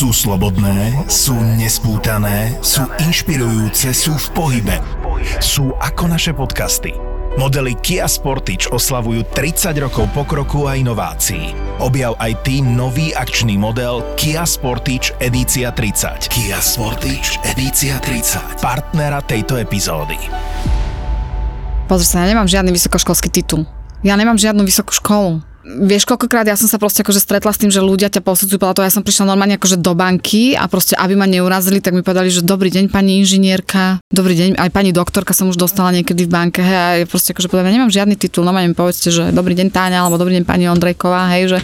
Sú slobodné, sú nespútané, sú inšpirujúce, sú v pohybe. Sú ako naše podcasty. Modely Kia Sportage oslavujú 30 rokov pokroku a inovácií. Objav aj ty nový akčný model Kia Sportage Edícia 30. Kia Sportage Edícia 30. Partnera tejto epizódy. Pozri sa, ja nemám žiadny vysokoškolský titul. Ja nemám žiadnu vysokú školu vieš, koľkokrát ja som sa proste akože stretla s tým, že ľudia ťa posudzujú podľa ja som prišla normálne akože do banky a proste, aby ma neurazili, tak mi povedali, že dobrý deň pani inžinierka, dobrý deň, aj pani doktorka som už dostala niekedy v banke, hej, a ja proste akože povedala, nemám žiadny titul, no mi povedzte, že dobrý deň Táňa, alebo dobrý deň pani Ondrejková, hej, že,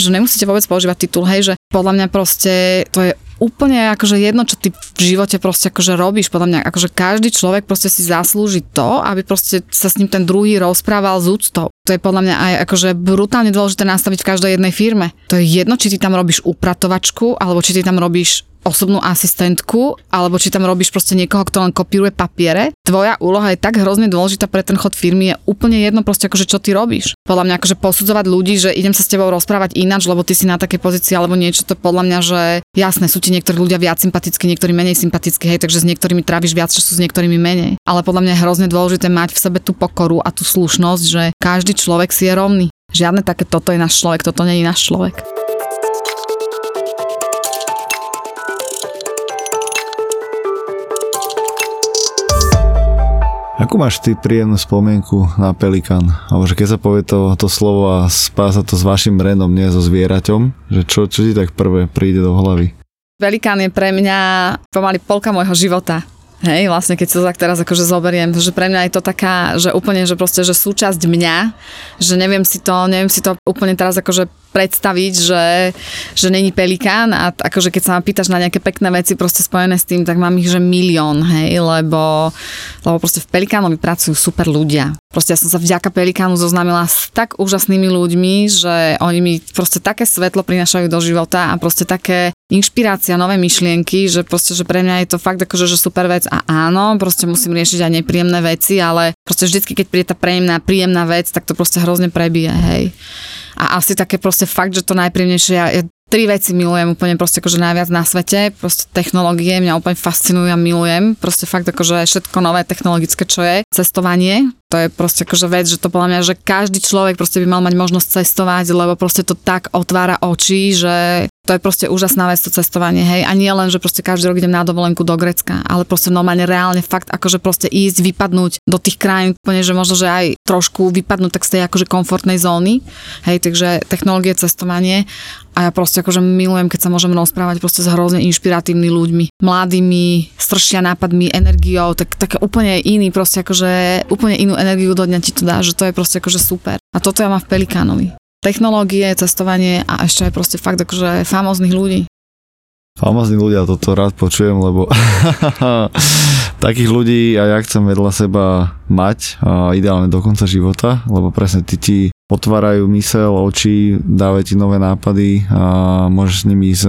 že nemusíte vôbec používať titul, hej, že podľa mňa proste to je úplne akože jedno, čo ty v živote proste akože robíš, podľa mňa akože každý človek proste si zaslúži to, aby proste sa s ním ten druhý rozprával z úctou. To je podľa mňa aj akože brutálne dôležité nastaviť v každej jednej firme. To je jedno, či ty tam robíš upratovačku, alebo či ty tam robíš osobnú asistentku, alebo či tam robíš proste niekoho, kto len kopíruje papiere. Tvoja úloha je tak hrozne dôležitá pre ten chod firmy, je úplne jedno proste akože čo ty robíš. Podľa mňa akože posudzovať ľudí, že idem sa s tebou rozprávať ináč, lebo ty si na takej pozícii alebo niečo, to podľa mňa, že jasné, sú ti niektorí ľudia viac sympatickí, niektorí menej sympatickí, hej, takže s niektorými tráviš viac času, s niektorými menej. Ale podľa mňa je hrozne dôležité mať v sebe tú pokoru a tú slušnosť, že každý človek si je rovný. Žiadne také toto je náš človek, toto nie je náš človek. Akú máš ty príjemnú spomienku na pelikán? Alebo že keď sa povie to, to slovo a spása to s vašim brenom, nie so zvieraťom, že čo, čo ti tak prvé príde do hlavy? Pelikán je pre mňa pomaly polka môjho života. Hej, vlastne keď sa tak teraz akože zoberiem, že pre mňa je to taká, že úplne, že proste, že súčasť mňa, že neviem si to, neviem si to úplne teraz akože predstaviť, že, že není pelikán a akože keď sa ma pýtaš na nejaké pekné veci proste spojené s tým, tak mám ich že milión, hej, lebo, lebo proste v Pelikánovi pracujú super ľudia. Proste ja som sa vďaka Pelikánu zoznámila s tak úžasnými ľuďmi, že oni mi proste také svetlo prinašajú do života a proste také inšpirácia, nové myšlienky, že proste, že pre mňa je to fakt akože, že super vec a áno, proste musím riešiť aj nepríjemné veci, ale proste vždycky, keď príde tá príjemná, príjemná vec, tak to proste hrozne prebije, hej. A asi také proste fakt, že to najpríjemnejšie, ja, ja tri veci milujem úplne proste akože najviac na svete, proste technológie mňa úplne fascinujú a milujem, proste fakt akože všetko nové technologické, čo je, cestovanie, to je proste akože vec, že to podľa mňa, že každý človek proste by mal mať možnosť cestovať, lebo proste to tak otvára oči, že to je proste úžasná vec, to cestovanie, hej. A nie len, že proste každý rok idem na dovolenku do Grecka, ale proste normálne reálne fakt, akože proste ísť, vypadnúť do tých krajín, úplne, že možno, že aj trošku vypadnúť tak z tej akože komfortnej zóny, hej, takže technológie, cestovanie a ja proste akože milujem, keď sa môžem rozprávať proste s hrozne inšpiratívnymi ľuďmi, mladými, stršia nápadmi, energiou, tak, tak úplne iný proste akože úplne inú energiu do dňa ti to dá, že to je proste akože super. A toto ja mám v Pelikánovi technológie, cestovanie a ešte aj proste fakt akože famóznych ľudí. Famózni ľudia, toto rád počujem, lebo takých ľudí aj ja chcem vedľa seba mať, a ideálne do konca života, lebo presne ty ti otvárajú mysel, oči, dávajú ti nové nápady a môžeš s nimi ísť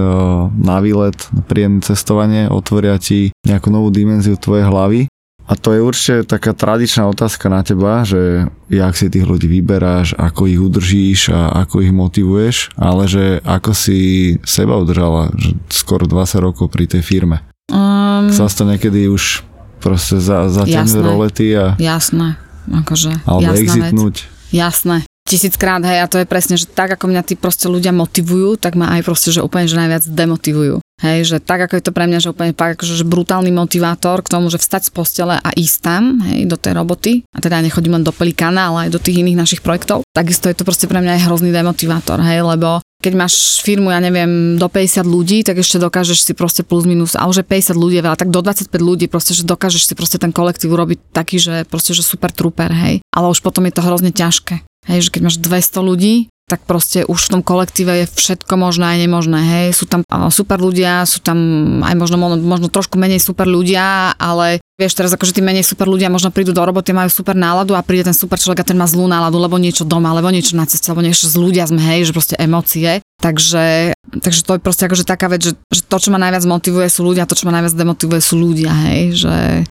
na výlet, na príjemné cestovanie, otvoria ti nejakú novú dimenziu tvojej hlavy a to je určite taká tradičná otázka na teba, že jak si tých ľudí vyberáš, ako ich udržíš a ako ich motivuješ, ale že ako si seba udržala že skoro 20 rokov pri tej firme. Um, Sa to niekedy už proste za, zatiahnuť rolety a... Jasné, akože Alebo exitnúť. Vec. Jasné, tisíckrát, hej, a to je presne, že tak ako mňa tí proste ľudia motivujú, tak ma aj proste, že úplne, že najviac demotivujú. Hej, že tak ako je to pre mňa, že úplne fakt, že brutálny motivátor k tomu, že vstať z postele a ísť tam, hej, do tej roboty. A teda nechodím len do Pelikána, ale aj do tých iných našich projektov. Takisto je to proste pre mňa aj hrozný demotivátor, hej, lebo keď máš firmu, ja neviem, do 50 ľudí, tak ešte dokážeš si proste plus minus, a už 50 ľudí je veľa, tak do 25 ľudí proste, že dokážeš si proste ten kolektív urobiť taký, že proste, že super trooper, hej. Ale už potom je to hrozne ťažké. Hej, že keď máš 200 ľudí, tak proste už v tom kolektíve je všetko možné aj nemožné. Hej. Sú tam super ľudia, sú tam aj možno, možno trošku menej super ľudia, ale vieš teraz akože tí menej super ľudia možno prídu do roboty, majú super náladu a príde ten super človek a ten má zlú náladu, lebo niečo doma, lebo niečo na ceste, lebo niečo z ľudia sme, hej, že proste emócie. Takže, takže to je proste akože taká vec, že, že to, čo ma najviac motivuje sú ľudia, to, čo ma najviac demotivuje sú ľudia, hej, že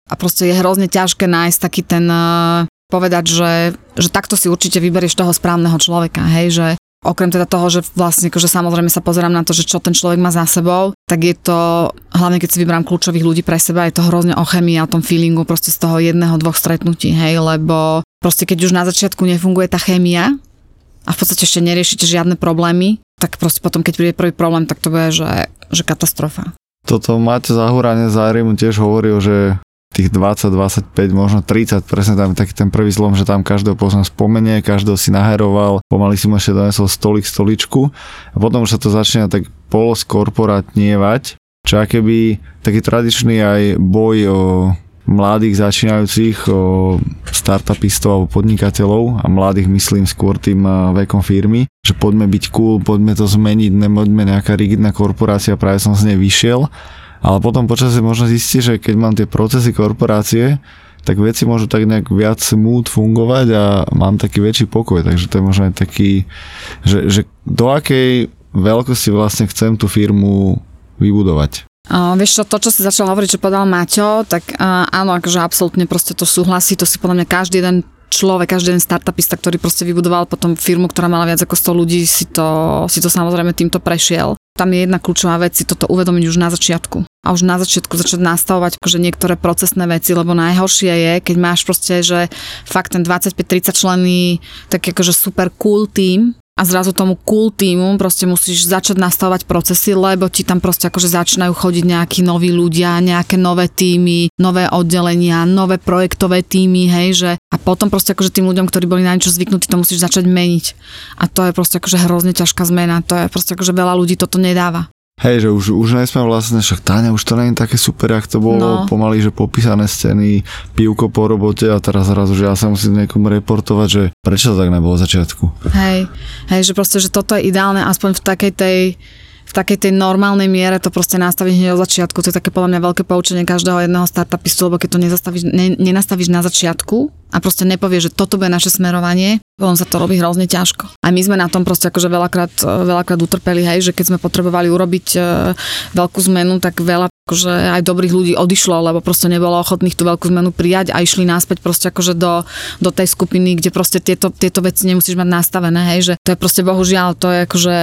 a proste je hrozne ťažké nájsť taký ten povedať, že, že takto si určite vyberieš toho správneho človeka, hej, že okrem teda toho, že vlastne akože samozrejme sa pozerám na to, že čo ten človek má za sebou, tak je to, hlavne keď si vyberám kľúčových ľudí pre seba, je to hrozne o chemii a o tom feelingu proste z toho jedného, dvoch stretnutí, hej, lebo proste keď už na začiatku nefunguje tá chémia a v podstate ešte neriešite žiadne problémy, tak proste potom, keď príde prvý problém, tak to bude, že, že katastrofa. Toto Maťo Zahúranie z Airimu tiež hovoril, že tých 20, 25, možno 30, presne tam taký ten prvý zlom, že tam každého poznám spomenie, každého si naheroval, pomaly si mu ešte donesol stolik, stoličku. A potom už sa to začína tak poloskorporátnievať, čo keby taký tradičný aj boj o mladých začínajúcich o startupistov alebo podnikateľov a mladých myslím skôr tým vekom firmy, že poďme byť cool, poďme to zmeniť, nemoďme nejaká rigidná korporácia, práve som z nej vyšiel ale potom počasie možno zistí, že keď mám tie procesy korporácie, tak veci môžu tak nejak viac smooth fungovať a mám taký väčší pokoj, takže to je možno aj taký, že, že do akej veľkosti vlastne chcem tú firmu vybudovať. Uh, vieš čo, to, čo si začal hovoriť, čo povedal Maťo, tak uh, áno, akože absolútne proste to súhlasí, to si podľa mňa každý jeden človek, každý jeden startupista, ktorý proste vybudoval potom firmu, ktorá mala viac ako 100 ľudí, si to, si to samozrejme týmto prešiel. Tam je jedna kľúčová vec, si toto uvedomiť už na začiatku. A už na začiatku začať nastavovať akože niektoré procesné veci, lebo najhoršie je, keď máš proste, že fakt ten 25-30 členy, tak akože super cool tým a zrazu tomu cool týmu proste musíš začať nastavovať procesy, lebo ti tam proste akože začínajú chodiť nejakí noví ľudia, nejaké nové týmy, nové oddelenia, nové projektové týmy, hej, že a potom proste akože tým ľuďom, ktorí boli na niečo zvyknutí, to musíš začať meniť. A to je proste akože hrozne ťažká zmena, to je proste akože veľa ľudí toto nedáva. Hej, že už, už nesme vlastne, však Táňa, už to nie je také super, jak to bolo, no. pomaly, že popísané scény, pivko po robote a teraz zrazu, že ja sa musím niekomu reportovať, že prečo to tak nebolo v začiatku. Hej, hej, že proste, že toto je ideálne aspoň v takej tej v takej tej normálnej miere to proste nastaviť hneď od začiatku. To je také podľa mňa veľké poučenie každého jedného startupistu, lebo keď to ne, nenastavíš na začiatku a proste nepovieš, že toto bude naše smerovanie, potom sa to robí hrozne ťažko. A my sme na tom proste akože veľakrát, veľakrát utrpeli, hej, že keď sme potrebovali urobiť e, veľkú zmenu, tak veľa akože aj dobrých ľudí odišlo, lebo proste nebolo ochotných tú veľkú zmenu prijať a išli náspäť proste akože do, do tej skupiny, kde proste tieto, tieto veci nemusíš mať nastavené, hej, že to je proste bohužiaľ, to je akože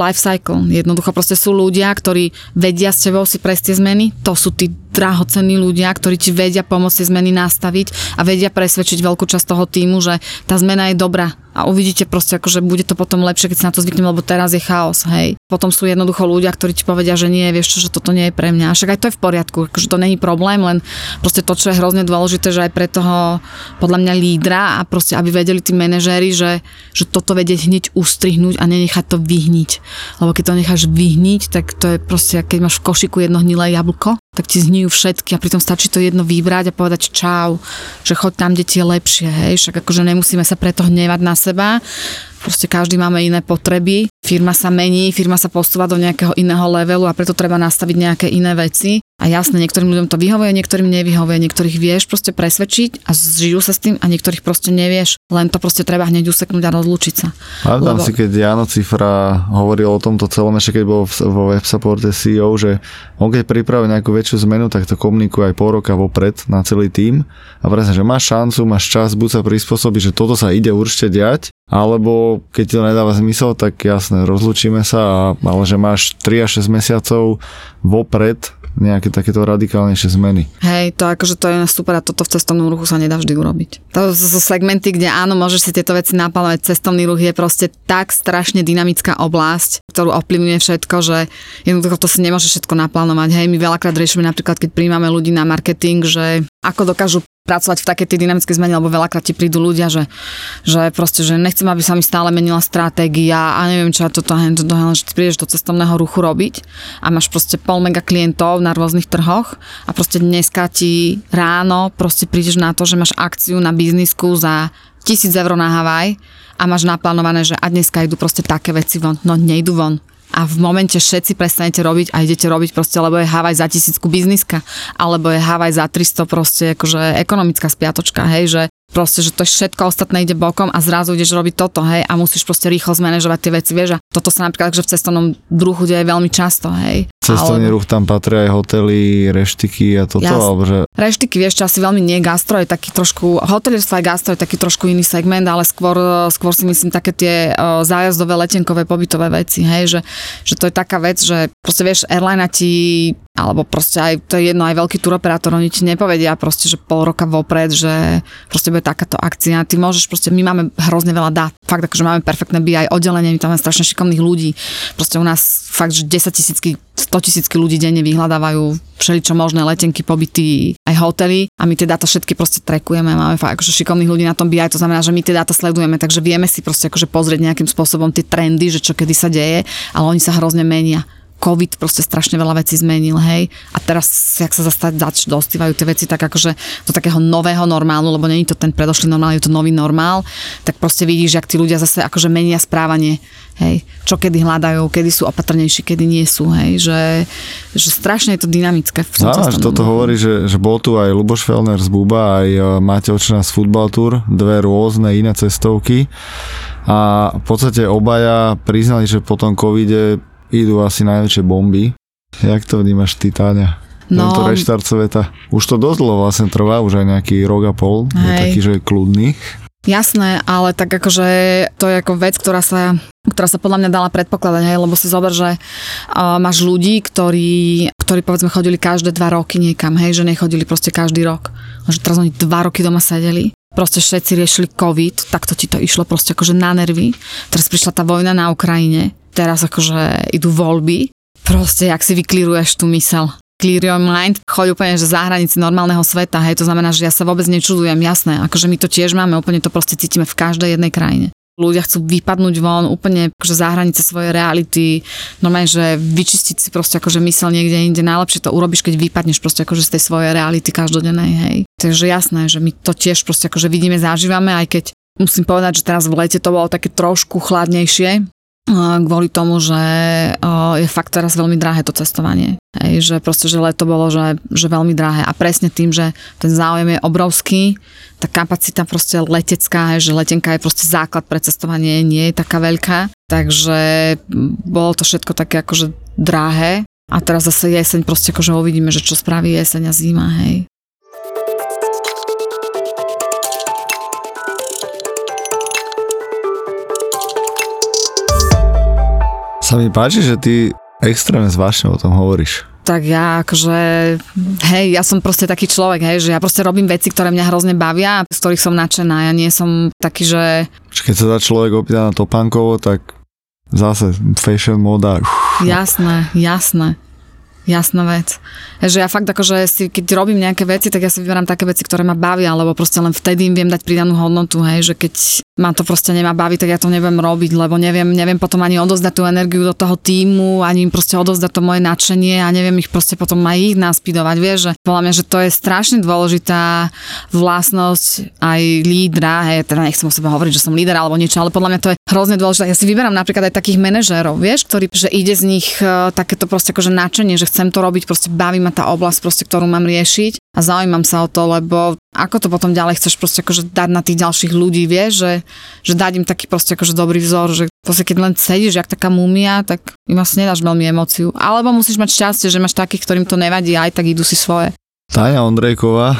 life cycle. Jednoducho proste sú ľudia, ktorí vedia s tebou si prejsť tie zmeny, to sú tí drahocenní ľudia, ktorí ti vedia pomôcť zmeny nastaviť a vedia presvedčiť veľkú časť toho týmu, že tá zmena je dobrá a uvidíte proste, akože bude to potom lepšie, keď sa na to zvyknem, lebo teraz je chaos, hej. Potom sú jednoducho ľudia, ktorí ti povedia, že nie, vieš čo, že toto nie je pre mňa. Však aj to je v poriadku, akože to není problém, len proste to, čo je hrozne dôležité, že aj pre toho podľa mňa lídra a proste, aby vedeli tí manažéri, že, že toto vedieť hneď ustrihnúť a nenechať to vyhniť. Lebo keď to necháš vyhniť, tak to je proste, keď máš v košiku jedno hnilé jablko, tak ti zhnijú všetky a pritom stačí to jedno vybrať a povedať čau, že choď tam, kde ti je lepšie, hej, však akože nemusíme sa preto hnevať na seba, proste každý máme iné potreby, firma sa mení, firma sa posúva do nejakého iného levelu a preto treba nastaviť nejaké iné veci a jasne, niektorým ľuďom to vyhovuje, niektorým nevyhovuje, niektorých vieš proste presvedčiť a žijú sa s tým a niektorých proste nevieš, len to proste treba hneď useknúť a rozlúčiť sa. Pamätám Lebo... si, keď Jano Cifra hovoril o tomto celom, ešte keď bol vo WebSupporte CEO, že on keď pripravuje nejakú väčšiu zmenu, tak to komunikuje aj pol roka vopred na celý tým a presne, že máš šancu, máš čas, buď sa prispôsobiť, že toto sa ide určite diať, alebo keď to nedáva zmysel, tak jasne, rozlučíme sa, a, ale že máš 3 až 6 mesiacov vopred nejaké takéto radikálnejšie zmeny. Hej, to akože to je super a toto v cestovnom ruchu sa nedá vždy urobiť. To sú segmenty, kde áno, môžeš si tieto veci naplánovať. Cestovný ruch je proste tak strašne dynamická oblasť, ktorú ovplyvňuje všetko, že jednoducho to si nemôže všetko naplánovať. Hej, my veľakrát riešime napríklad, keď príjmame ľudí na marketing, že ako dokážu pracovať v takej tej dynamickej zmene, lebo veľakrát ti prídu ľudia, že, že proste, že nechcem, aby sa mi stále menila stratégia a neviem čo, toto, to, že ty prídeš do cestovného ruchu robiť a máš proste pol mega klientov na rôznych trhoch a proste dneska ti ráno proste prídeš na to, že máš akciu na biznisku za tisíc eur na Havaj a máš naplánované, že a dneska idú proste také veci von. No nejdu von a v momente všetci prestanete robiť a idete robiť proste, lebo je Havaj za tisícku bizniska, alebo je Havaj za 300 proste akože ekonomická spiatočka, hej, že proste, že to všetko ostatné ide bokom a zrazu ideš robiť toto, hej, a musíš proste rýchlo zmanéžovať tie veci, vieš, a toto sa napríklad že v cestovnom druhu deje veľmi často, hej. Cestovný Alebo- ruch tam patrí aj hotely, reštiky a toto, Jasne. alebo že Reštiky, vieš, čo asi veľmi nie gastro, je taký trošku, hotelierstvo aj gastro je taký trošku iný segment, ale skôr, skôr si myslím také tie o, zájazdové, letenkové, pobytové veci, hej, že, že to je taká vec, že proste vieš, airline ti alebo proste aj, to je jedno, aj veľký turoperátor, oni ti nepovedia proste, že pol roka vopred, že proste bude takáto akcia. Ty môžeš proste, my máme hrozne veľa dát. Fakt, akože máme perfektné BI oddelenie, my tam máme strašne šikovných ľudí. Proste u nás fakt, že 10 tisícky, 100 tisícky ľudí denne vyhľadávajú všeličo možné letenky, pobyty, aj hotely a my tie dáta všetky proste trekujeme. Máme fakt akože šikovných ľudí na tom BI, to znamená, že my tie dáta sledujeme, takže vieme si proste akože pozrieť nejakým spôsobom tie trendy, že čo kedy sa deje, ale oni sa hrozne menia. COVID proste strašne veľa vecí zmenil, hej. A teraz, jak sa zase zač, dostívajú tie veci tak akože do takého nového normálu, lebo není to ten predošlý normál, je to nový normál, tak proste vidíš, jak tí ľudia zase akože menia správanie, hej. Čo kedy hľadajú, kedy sú opatrnejší, kedy nie sú, hej. Že, že strašne je to dynamické. V tom Áno, že toto hovorí, že, že bol tu aj Luboš Felner z Buba, aj e, Matej Očina z Football Tour, dve rôzne iné cestovky a v podstate obaja priznali, že po tom covide idú asi najväčšie bomby. Jak to vnímaš ty, Táňa? No. Tento reštart sveta. Už to dosť dlho vlastne trvá, už aj nejaký rok a pol. Je Hej. taký, že je kľudný. Jasné, ale tak akože to je ako vec, ktorá sa, ktorá sa podľa mňa dala predpokladať, hej, lebo si zober, že uh, máš ľudí, ktorí, ktorí povedzme chodili každé dva roky niekam, hej, že nechodili proste každý rok. Že teraz oni dva roky doma sedeli, proste všetci riešili COVID, tak to ti to išlo proste akože na nervy. Teraz prišla tá vojna na Ukrajine, teraz akože idú voľby, proste jak si vyklíruješ tú mysel. Clear your mind, choď úplne, že za hranici normálneho sveta, hej, to znamená, že ja sa vôbec nečudujem, jasné, akože my to tiež máme, úplne to proste cítime v každej jednej krajine. Ľudia chcú vypadnúť von úplne akože za hranice svojej reality, normálne, že vyčistiť si proste akože mysel niekde inde. Najlepšie to urobíš, keď vypadneš proste akože z tej svojej reality každodennej, hej. Takže jasné, že my to tiež proste akože vidíme, zažívame, aj keď musím povedať, že teraz v lete to bolo také trošku chladnejšie, kvôli tomu, že je fakt teraz veľmi drahé to cestovanie. Hej, že proste, že leto bolo, že, že veľmi drahé. A presne tým, že ten záujem je obrovský, tá kapacita proste letecká, hej, že letenka je proste základ pre cestovanie, nie je taká veľká. Takže bolo to všetko také akože drahé. A teraz zase jeseň proste akože uvidíme, že čo spraví jeseň a zima, hej. Sa mi páči, že ty extrémne zvážne o tom hovoríš. tak ja akože, hej, ja som proste taký človek, hej, že ja proste robím veci, ktoré mňa hrozne bavia, z ktorých som nadšená. Ja nie som taký, že Keď sa dá človek opýta na topánkovo, tak zase fashion moda. jasné, jasné. Jasná vec. Že ja fakt akože si, keď robím nejaké veci, tak ja si vyberám také veci, ktoré ma bavia, lebo proste len vtedy im viem dať pridanú hodnotu, hej, že keď ma to proste nemá baviť, tak ja to neviem robiť, lebo neviem, neviem potom ani odozdať tú energiu do toho týmu, ani im proste odozdať to moje nadšenie a neviem ich proste potom aj ich naspidovať, vieš, že podľa mňa, že to je strašne dôležitá vlastnosť aj lídra, hej, teda nechcem o sebe hovoriť, že som líder alebo niečo, ale podľa mňa to je hrozne dôležité. Ja si vyberám napríklad aj takých manažérov, vieš, ktorí, že ide z nich e, takéto proste akože nadšenie, že chcem to robiť, proste baví ma tá oblasť, proste, ktorú mám riešiť a zaujímam sa o to, lebo ako to potom ďalej chceš proste akože dať na tých ďalších ľudí, vieš, že, že dať im taký proste akože dobrý vzor, že proste keď len sedíš, jak taká mumia, tak im asi nedáš veľmi emóciu. Alebo musíš mať šťastie, že máš takých, ktorým to nevadí, aj tak idú si svoje. Táňa Ondrejková,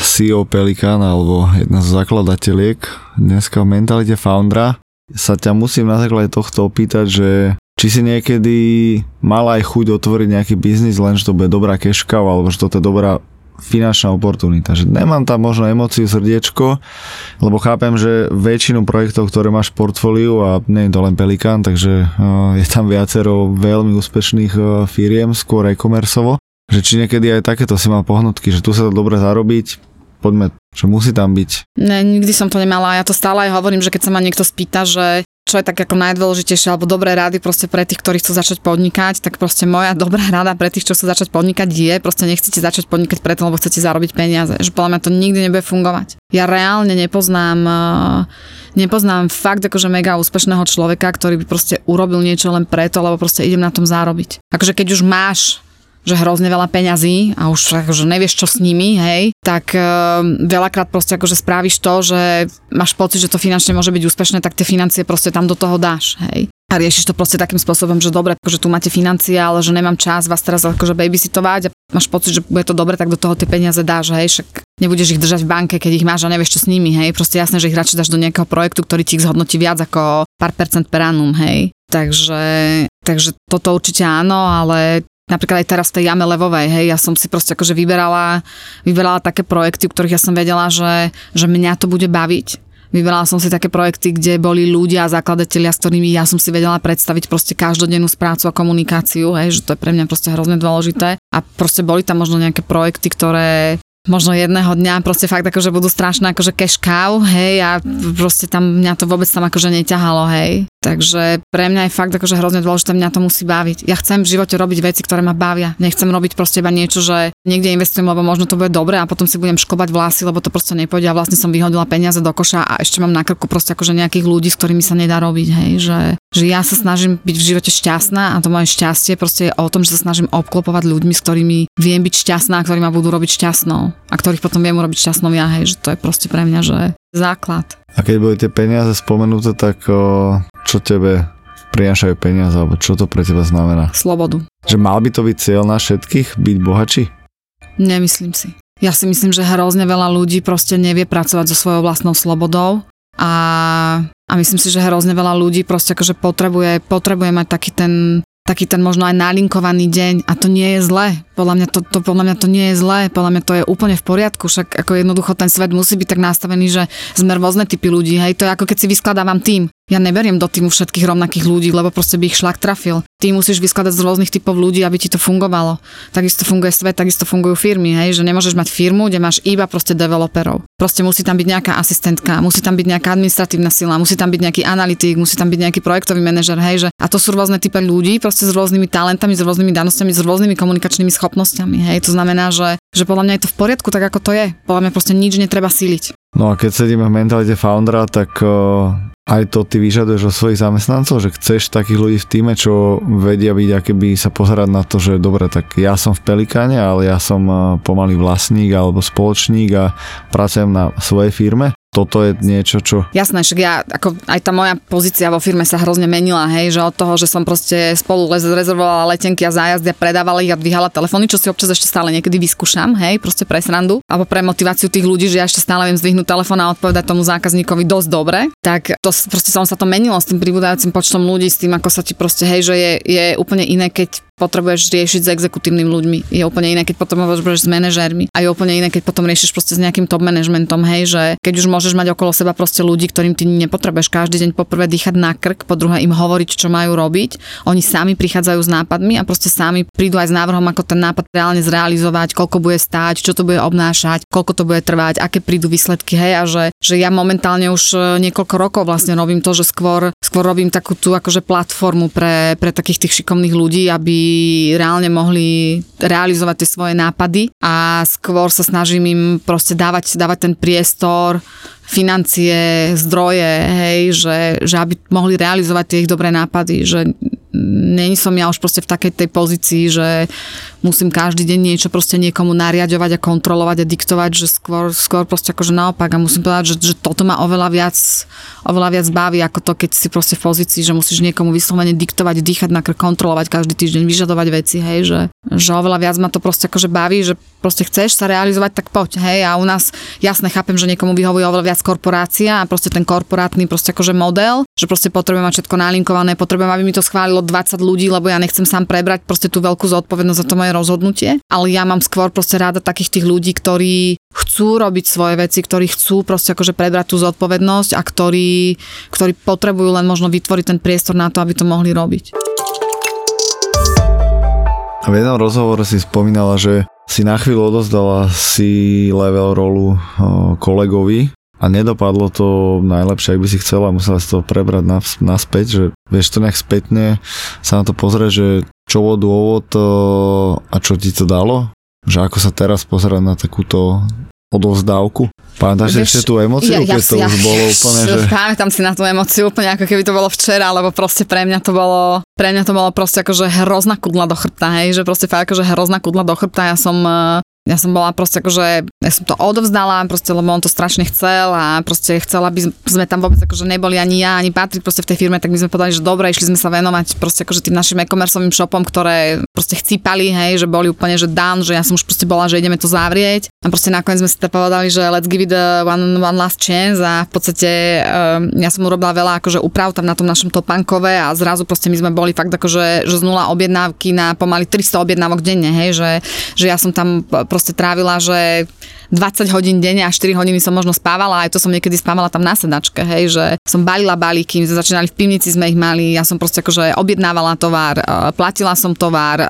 CEO Pelikan alebo jedna z zakladateľiek, dneska v mentalite foundera, sa ťa musím na základe tohto opýtať, že či si niekedy mala aj chuť otvoriť nejaký biznis, len že to bude dobrá keška, alebo že toto je dobrá finančná oportunita. Že nemám tam možno emóciu, srdiečko, lebo chápem, že väčšinu projektov, ktoré máš v portfóliu a nie je to len Pelikan, takže eh, je tam viacero veľmi úspešných eh, firiem, skôr e-commerceovo, že či niekedy aj takéto si mal pohnutky, že tu sa dá dobre zarobiť, poďme, že musí tam byť. Ne, nikdy som to nemala. Ja to stále aj hovorím, že keď sa ma niekto spýta, že čo je tak ako najdôležitejšie, alebo dobré rady proste pre tých, ktorí chcú začať podnikať, tak proste moja dobrá rada pre tých, čo chcú začať podnikať je, proste nechcete začať podnikať preto, lebo chcete zarobiť peniaze. Že podľa mňa to nikdy nebude fungovať. Ja reálne nepoznám, eh, nepoznám fakt akože mega úspešného človeka, ktorý by proste urobil niečo len preto, lebo proste idem na tom zarobiť. Akože keď už máš že hrozne veľa peňazí a už akože nevieš, čo s nimi, hej, tak e, veľakrát proste akože spravíš to, že máš pocit, že to finančne môže byť úspešné, tak tie financie proste tam do toho dáš, hej. a riešiš to proste takým spôsobom, že dobre, že tu máte financie, ale že nemám čas vás teraz akože babysitovať a máš pocit, že bude to dobre, tak do toho tie peniaze dáš, hej, však nebudeš ich držať v banke, keď ich máš a nevieš čo s nimi, hej, proste jasné, že ich radšej dáš do nejakého projektu, ktorý ti ich zhodnotí viac ako pár percent per annum, hej. Takže, takže toto určite áno, ale napríklad aj teraz v tej jame levovej, hej, ja som si proste akože vyberala, vyberala také projekty, u ktorých ja som vedela, že, že mňa to bude baviť Vybrala som si také projekty, kde boli ľudia zakladatelia, s ktorými ja som si vedela predstaviť proste každodennú prácu a komunikáciu, hej, že to je pre mňa proste hrozne dôležité. A proste boli tam možno nejaké projekty, ktoré možno jedného dňa proste fakt akože budú strašné akože cash cow, hej, a proste tam mňa to vôbec tam akože neťahalo, hej. Takže pre mňa je fakt akože hrozne dôležité, mňa to musí baviť. Ja chcem v živote robiť veci, ktoré ma bavia. Nechcem robiť proste iba niečo, že niekde investujem, lebo možno to bude dobre a potom si budem škobať vlasy, lebo to proste nepôjde a vlastne som vyhodila peniaze do koša a ešte mám na krku proste akože nejakých ľudí, s ktorými sa nedá robiť, hej, že, že ja sa snažím byť v živote šťastná a to moje šťastie proste je o tom, že sa snažím obklopovať ľuďmi, s ktorými viem byť šťastná a ktorí ma budú robiť šťastnou a ktorých potom viem urobiť šťastnou ja, hej, že to je proste pre mňa, že základ. A keď boli tie peniaze spomenuté, tak o, čo tebe prinášajú peniaze, alebo čo to pre teba znamená? Slobodu. Že mal by to byť cieľ na všetkých, byť bohači? Nemyslím si. Ja si myslím, že hrozne veľa ľudí proste nevie pracovať so svojou vlastnou slobodou a, a myslím si, že hrozne veľa ľudí proste akože potrebuje, potrebuje mať taký ten taký ten možno aj nalinkovaný deň a to nie je zlé. Podľa mňa to, to, podľa mňa to nie je zlé, podľa mňa to je úplne v poriadku, však ako jednoducho ten svet musí byť tak nastavený, že sme rôzne typy ľudí, hej, to je ako keď si vyskladávam tým. Ja neberiem do týmu všetkých rovnakých ľudí, lebo proste by ich šlak trafil. Ty musíš vyskladať z rôznych typov ľudí, aby ti to fungovalo. Takisto funguje svet, takisto fungujú firmy, hej, že nemôžeš mať firmu, kde máš iba proste developerov. Proste musí tam byť nejaká asistentka, musí tam byť nejaká administratívna sila, musí tam byť nejaký analytik, musí tam byť nejaký projektový manažer, hej, že a to sú rôzne typy ľudí, proste s rôznymi talentami, s rôznymi danosťami, s rôznymi komunikačnými schopnosťami, hej. To znamená, že, že podľa mňa je to v poriadku, tak ako to je. Podľa mňa proste nič netreba síliť. No a keď sedíme v mentalite foundera, tak aj to ty vyžaduješ od svojich zamestnancov, že chceš takých ľudí v týme, čo vedia byť, aké by sa pozerať na to, že dobre, tak ja som v Pelikáne, ale ja som pomalý vlastník alebo spoločník a pracujem na svojej firme toto je niečo, čo... Jasné, však ja, ako aj tá moja pozícia vo firme sa hrozne menila, hej, že od toho, že som proste spolu rezervovala letenky a zájazdy a predávala ich a dvíhala telefóny, čo si občas ešte stále niekedy vyskúšam, hej, proste pre srandu, alebo pre motiváciu tých ľudí, že ja ešte stále viem zdvihnúť telefón a odpovedať tomu zákazníkovi dosť dobre, tak to proste som sa to menilo s tým pribúdajúcim počtom ľudí, s tým, ako sa ti proste, hej, že je, je úplne iné, keď potrebuješ riešiť s exekutívnymi ľuďmi. Je úplne iné, keď potom potrebuješ s manažérmi. A je úplne iné, keď potom riešiš proste s nejakým top managementom, hej, že keď už môžeš mať okolo seba proste ľudí, ktorým ty nepotrebuješ každý deň poprvé dýchať na krk, po druhé im hovoriť, čo majú robiť. Oni sami prichádzajú s nápadmi a proste sami prídu aj s návrhom, ako ten nápad reálne zrealizovať, koľko bude stáť, čo to bude obnášať, koľko to bude trvať, aké prídu výsledky, hej, a že, že ja momentálne už e, niekoľko rokov vlastne robím to, že skôr, skôr robím takú tú akože platformu pre, pre takých tých šikovných ľudí, aby reálne mohli realizovať tie svoje nápady a skôr sa snažím im proste dávať, dávať ten priestor, financie, zdroje, hej, že, že aby mohli realizovať tie ich dobré nápady, že není som ja už proste v takej tej pozícii, že musím každý deň niečo proste niekomu nariadovať a kontrolovať a diktovať, že skôr, skôr proste akože naopak. A musím povedať, že, že toto ma oveľa viac, oveľa viac baví ako to, keď si proste v pozícii, že musíš niekomu vyslovene diktovať, dýchať na krk, kontrolovať každý týždeň, vyžadovať veci, hej, že, že oveľa viac ma to proste akože baví, že proste chceš sa realizovať, tak poď, hej, a u nás jasne chápem, že niekomu vyhovuje oveľa viac korporácia a proste ten korporátny proste akože model, že proste potrebujem mať všetko nalinkované, potrebujem, aby mi to schválilo 20 ľudí, lebo ja nechcem sám prebrať proste tú veľkú zodpovednosť za to moje rozhodnutie, ale ja mám skôr proste ráda takých tých ľudí, ktorí chcú robiť svoje veci, ktorí chcú proste akože prebrať tú zodpovednosť a ktorí, ktorí potrebujú len možno vytvoriť ten priestor na to, aby to mohli robiť. V jednom rozhovore si spomínala, že si na chvíľu odozdala si level rolu kolegovi a nedopadlo to najlepšie, ak by si chcela, musela si to prebrať naspäť, že vieš to nejak spätne sa na to pozrieť, že čo bol dôvod a čo ti to dalo? Že ako sa teraz pozerať na takúto odovzdávku? Pamätáš si ešte tú emociu, ja, keď ja, to ja, už bolo úplne, že... Pamätám si na tú emociu úplne ako keby to bolo včera, lebo proste pre mňa to bolo, pre mňa to bolo proste akože hrozná kudla do chrbta, hej, že proste fakt akože hrozná kudla do chrbta, ja som Ja som bola proste akože, ja som to odovzdala, proste, lebo on to strašne chcel a proste chcela, aby sme tam vôbec akože neboli ani ja, ani Patrik proste v tej firme, tak my sme povedali, že dobre, išli sme sa venovať proste akože tým našim e-commerceovým shopom, ktoré proste chcípali, hej, že boli úplne, že dan, že ja som už proste bola, že ideme to zavrieť. A proste nakoniec sme si to povedali, že let's give it one, one last chance a v podstate um, ja som urobila veľa akože uprav tam na tom našom topankove a zrazu proste my sme boli fakt akože, že z nula objednávky na pomaly 300 objednávok denne, hej, že, že ja som tam proste trávila, že 20 hodín denne a 4 hodiny som možno spávala, aj to som niekedy spávala tam na sedačke, hej, že som balila balíky, my sme začínali v pivnici, sme ich mali, ja som proste akože objednávala tovar, e, platila som tovar, e,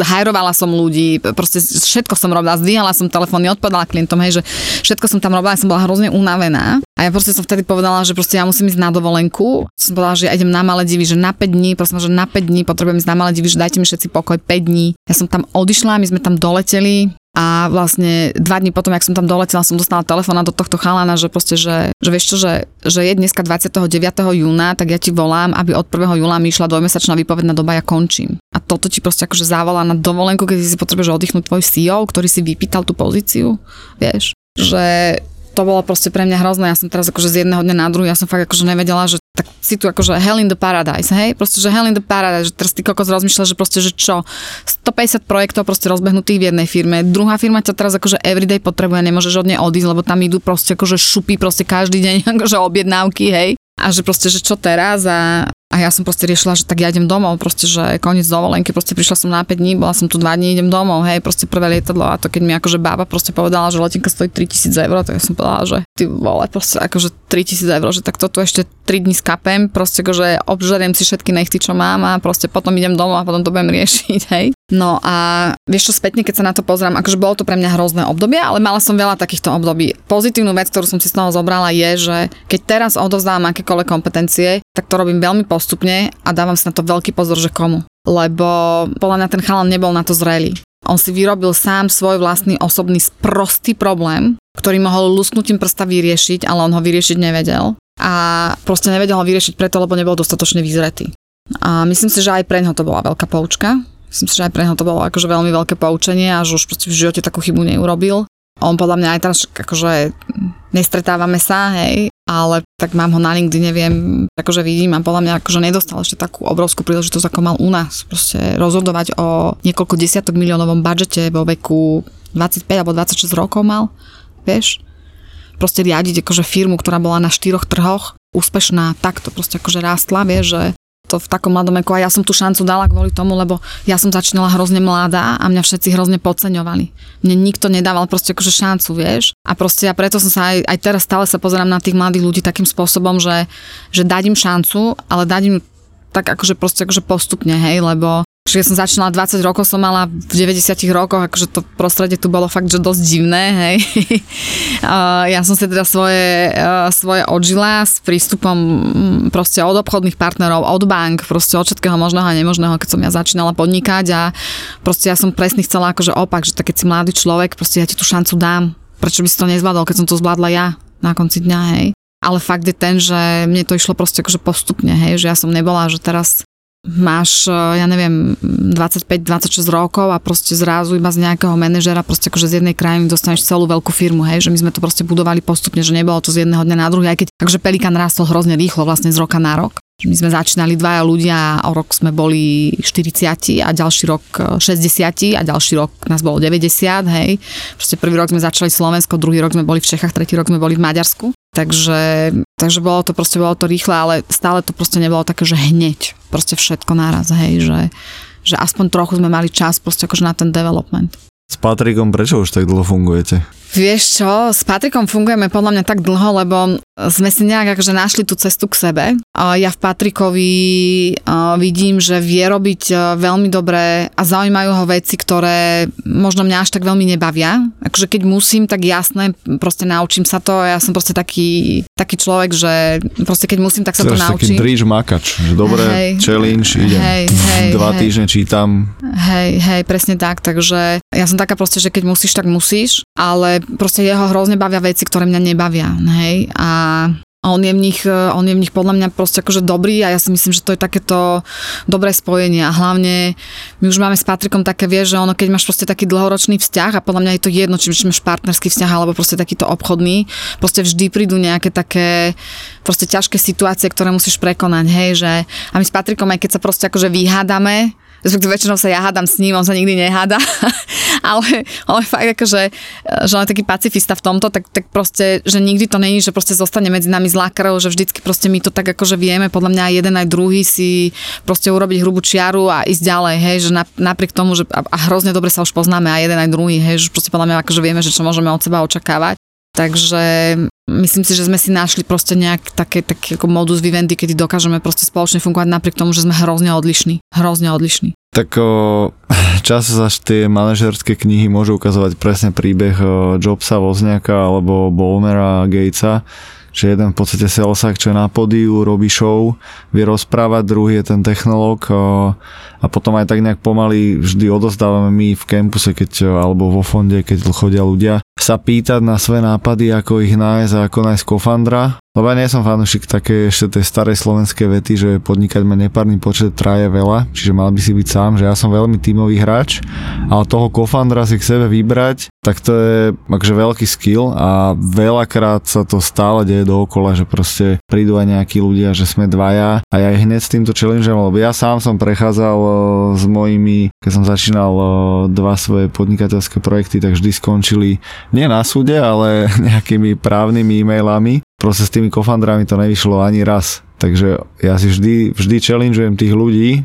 hajrovala som ľudí, proste všetko som robila, zdvíhala som telefóny, odpadala klientom, hej, že všetko som tam robila, ja som bola hrozne unavená. A ja proste som vtedy povedala, že proste ja musím ísť na dovolenku. Som povedala, že ja idem na Maledivy, že na 5 dní, prosím, že na 5 dní potrebujem ísť na Maledivy, že dajte mi všetci pokoj 5 dní. Ja som tam odišla, my sme tam doleteli, a vlastne dva dní potom, jak som tam doletela, som dostala telefón do tohto chalana, že proste, že, že vieš čo, že, že je dneska 29. júna, tak ja ti volám, aby od 1. júla mi išla dvojmesačná výpovedná doba, ja končím. A toto ti proste akože zavolá na dovolenku, keď si potrebuješ oddychnúť tvoj CEO, ktorý si vypýtal tú pozíciu, vieš, že to bolo proste pre mňa hrozné. Ja som teraz akože z jedného dňa na druhý, ja som fakt akože nevedela, že tak si tu akože hell in the paradise, hej? Proste, že hell in the paradise, že teraz ty kokos rozmýšľa, že proste, že čo? 150 projektov proste rozbehnutých v jednej firme. Druhá firma ťa teraz akože everyday potrebuje, nemôžeš od nej odísť, lebo tam idú proste akože šupy proste každý deň, akože objednávky, hej? A že proste, že čo teraz a a ja som proste riešila, že tak ja idem domov, proste, že koniec dovolenky, proste prišla som na 5 dní, bola som tu 2 dní, idem domov, hej, proste prvé lietadlo a to keď mi akože bába proste povedala, že letenka stojí 3000 eur, tak ja som povedala, že ty vole, proste akože 3000 eur, že tak toto ešte 3 dní skapem, proste akože obžeriem si všetky nechty, čo mám a proste potom idem domov a potom to budem riešiť, hej. No a vieš čo, spätne, keď sa na to pozriem, akože bolo to pre mňa hrozné obdobie, ale mala som veľa takýchto období. Pozitívnu vec, ktorú som si z toho zobrala, je, že keď teraz odozdávam akékoľvek kompetencie, tak to robím veľmi postupne a dávam si na to veľký pozor, že komu. Lebo podľa mňa ten chalan nebol na to zrelý. On si vyrobil sám svoj vlastný osobný sprostý problém, ktorý mohol lusknutím prsta vyriešiť, ale on ho vyriešiť nevedel. A proste nevedel ho vyriešiť preto, lebo nebol dostatočne vyzretý. A myslím si, že aj pre neho to bola veľká poučka, Myslím si, že aj pre neho to bolo akože veľmi veľké poučenie a že už v živote takú chybu neurobil. On podľa mňa aj teraz akože nestretávame sa, hej, ale tak mám ho na LinkedIn, neviem, akože vidím a podľa mňa akože nedostal ešte takú obrovskú príležitosť, ako mal u nás. Proste rozhodovať o niekoľko desiatok miliónovom budžete vo veku 25 alebo 26 rokov mal, vieš. Proste riadiť akože firmu, ktorá bola na štyroch trhoch, úspešná, takto proste akože rástla, vieš, že to v takom mladom veku a ja som tú šancu dala kvôli tomu, lebo ja som začínala hrozne mladá a mňa všetci hrozne podceňovali. Mne nikto nedával proste akože šancu, vieš. A proste ja preto som sa aj, aj teraz stále sa pozerám na tých mladých ľudí takým spôsobom, že, že dať im šancu, ale dať im tak akože proste akože postupne, hej, lebo Čiže ja som začínala 20 rokov, som mala v 90 rokoch, akože to prostredie tu bolo fakt, že dosť divné, hej. ja som si teda svoje, svoje odžila s prístupom mm, proste od obchodných partnerov, od bank, proste od všetkého možného a nemožného, keď som ja začínala podnikať a proste ja som presne chcela akože opak, že tak keď si mladý človek, proste ja ti tú šancu dám. Prečo by si to nezvládol, keď som to zvládla ja na konci dňa, hej. Ale fakt je ten, že mne to išlo proste akože postupne, hej, že ja som nebola, že teraz máš, e, ja neviem, 25-26 rokov a proste zrazu iba z nejakého manažera, proste akože z jednej krajiny dostaneš celú veľkú firmu, hej, že my sme to proste budovali postupne, že nebolo to z jedného dňa na druhý, aj keď takže Pelikan rastol hrozne rýchlo vlastne z roka na rok. My sme začínali dvaja ľudia a o rok sme boli 40 a ďalší rok 60 a ďalší rok nás bolo 90, hej. Proste prvý rok sme začali Slovensko, druhý rok sme boli v Čechách, tretí rok sme boli v Maďarsku. Takže, takže bolo to proste, bolo to rýchle, ale stále to proste nebolo také, že hneď, proste všetko naraz, hej, že, že aspoň trochu sme mali čas proste akože na ten development. S Patrikom prečo už tak dlho fungujete? Vieš čo, s Patrikom fungujeme podľa mňa tak dlho, lebo sme si nejak akože našli tú cestu k sebe. Ja v Patrikovi vidím, že vie robiť veľmi dobré a zaujímajú ho veci, ktoré možno mňa až tak veľmi nebavia. Akože keď musím, tak jasné, proste naučím sa to. Ja som proste taký, taký človek, že proste keď musím, tak sa to naučím. taký dríž makač, že dobre, hej, challenge, idem. Hej, hej, Dva hej. týždne čítam. Hej, hej, presne tak. Takže ja som taká proste, že keď musíš, tak musíš, ale proste jeho hrozne bavia veci, ktoré mňa nebavia, hej, a on je v nich, on je v nich podľa mňa proste akože dobrý a ja si myslím, že to je takéto dobré spojenie. A hlavne my už máme s Patrikom také, vieš, že ono, keď máš proste taký dlhoročný vzťah a podľa mňa je to jedno, či máš partnerský vzťah alebo proste takýto obchodný, proste vždy prídu nejaké také proste ťažké situácie, ktoré musíš prekonať, hej, že a my s Patrikom, aj keď sa proste akože vyhádame, respektíve väčšinou sa ja hádam s ním, on sa nikdy neháda, ale, ale fakt akože, že on je taký pacifista v tomto, tak, tak proste, že nikdy to není, že proste zostane medzi nami zlá krv, že vždycky proste my to tak akože vieme, podľa mňa jeden aj druhý si proste urobiť hrubú čiaru a ísť ďalej, hej, že napriek tomu, že a, a hrozne dobre sa už poznáme aj jeden aj druhý, hej, že proste podľa mňa akože vieme, že čo môžeme od seba očakávať. Takže myslím si, že sme si našli proste nejak také, také ako modus vivendi, kedy dokážeme proste spoločne fungovať napriek tomu, že sme hrozne odlišní. Hrozne odlišní. Tak o, čas za tie manažerské knihy môžu ukazovať presne príbeh Jobsa, Wozniaka alebo Bowmera, Gatesa, že jeden v podstate salesák, čo je na podiu, robí show, vie rozprávať, druhý je ten technológ a potom aj tak nejak pomaly vždy odozdávame my v kampuse keď, alebo vo fonde, keď chodia ľudia sa pýtať na svoje nápady, ako ich nájsť a ako nájsť kofandra. Lebo ja nie som fanúšik také ešte tej starej slovenskej vety, že podnikať má nepárny počet traje veľa, čiže mal by si byť sám, že ja som veľmi tímový hráč, ale toho kofandra si k sebe vybrať, tak to je akože veľký skill a veľakrát sa to stále deje dookola, že proste prídu aj nejakí ľudia, že sme dvaja a ja hneď s týmto challengeom, lebo ja sám som prechádzal s mojimi, keď som začínal dva svoje podnikateľské projekty, tak vždy skončili nie na súde, ale nejakými právnymi e-mailami. Proste s tými kofandrami to nevyšlo ani raz. Takže ja si vždy, vždy challengeujem tých ľudí,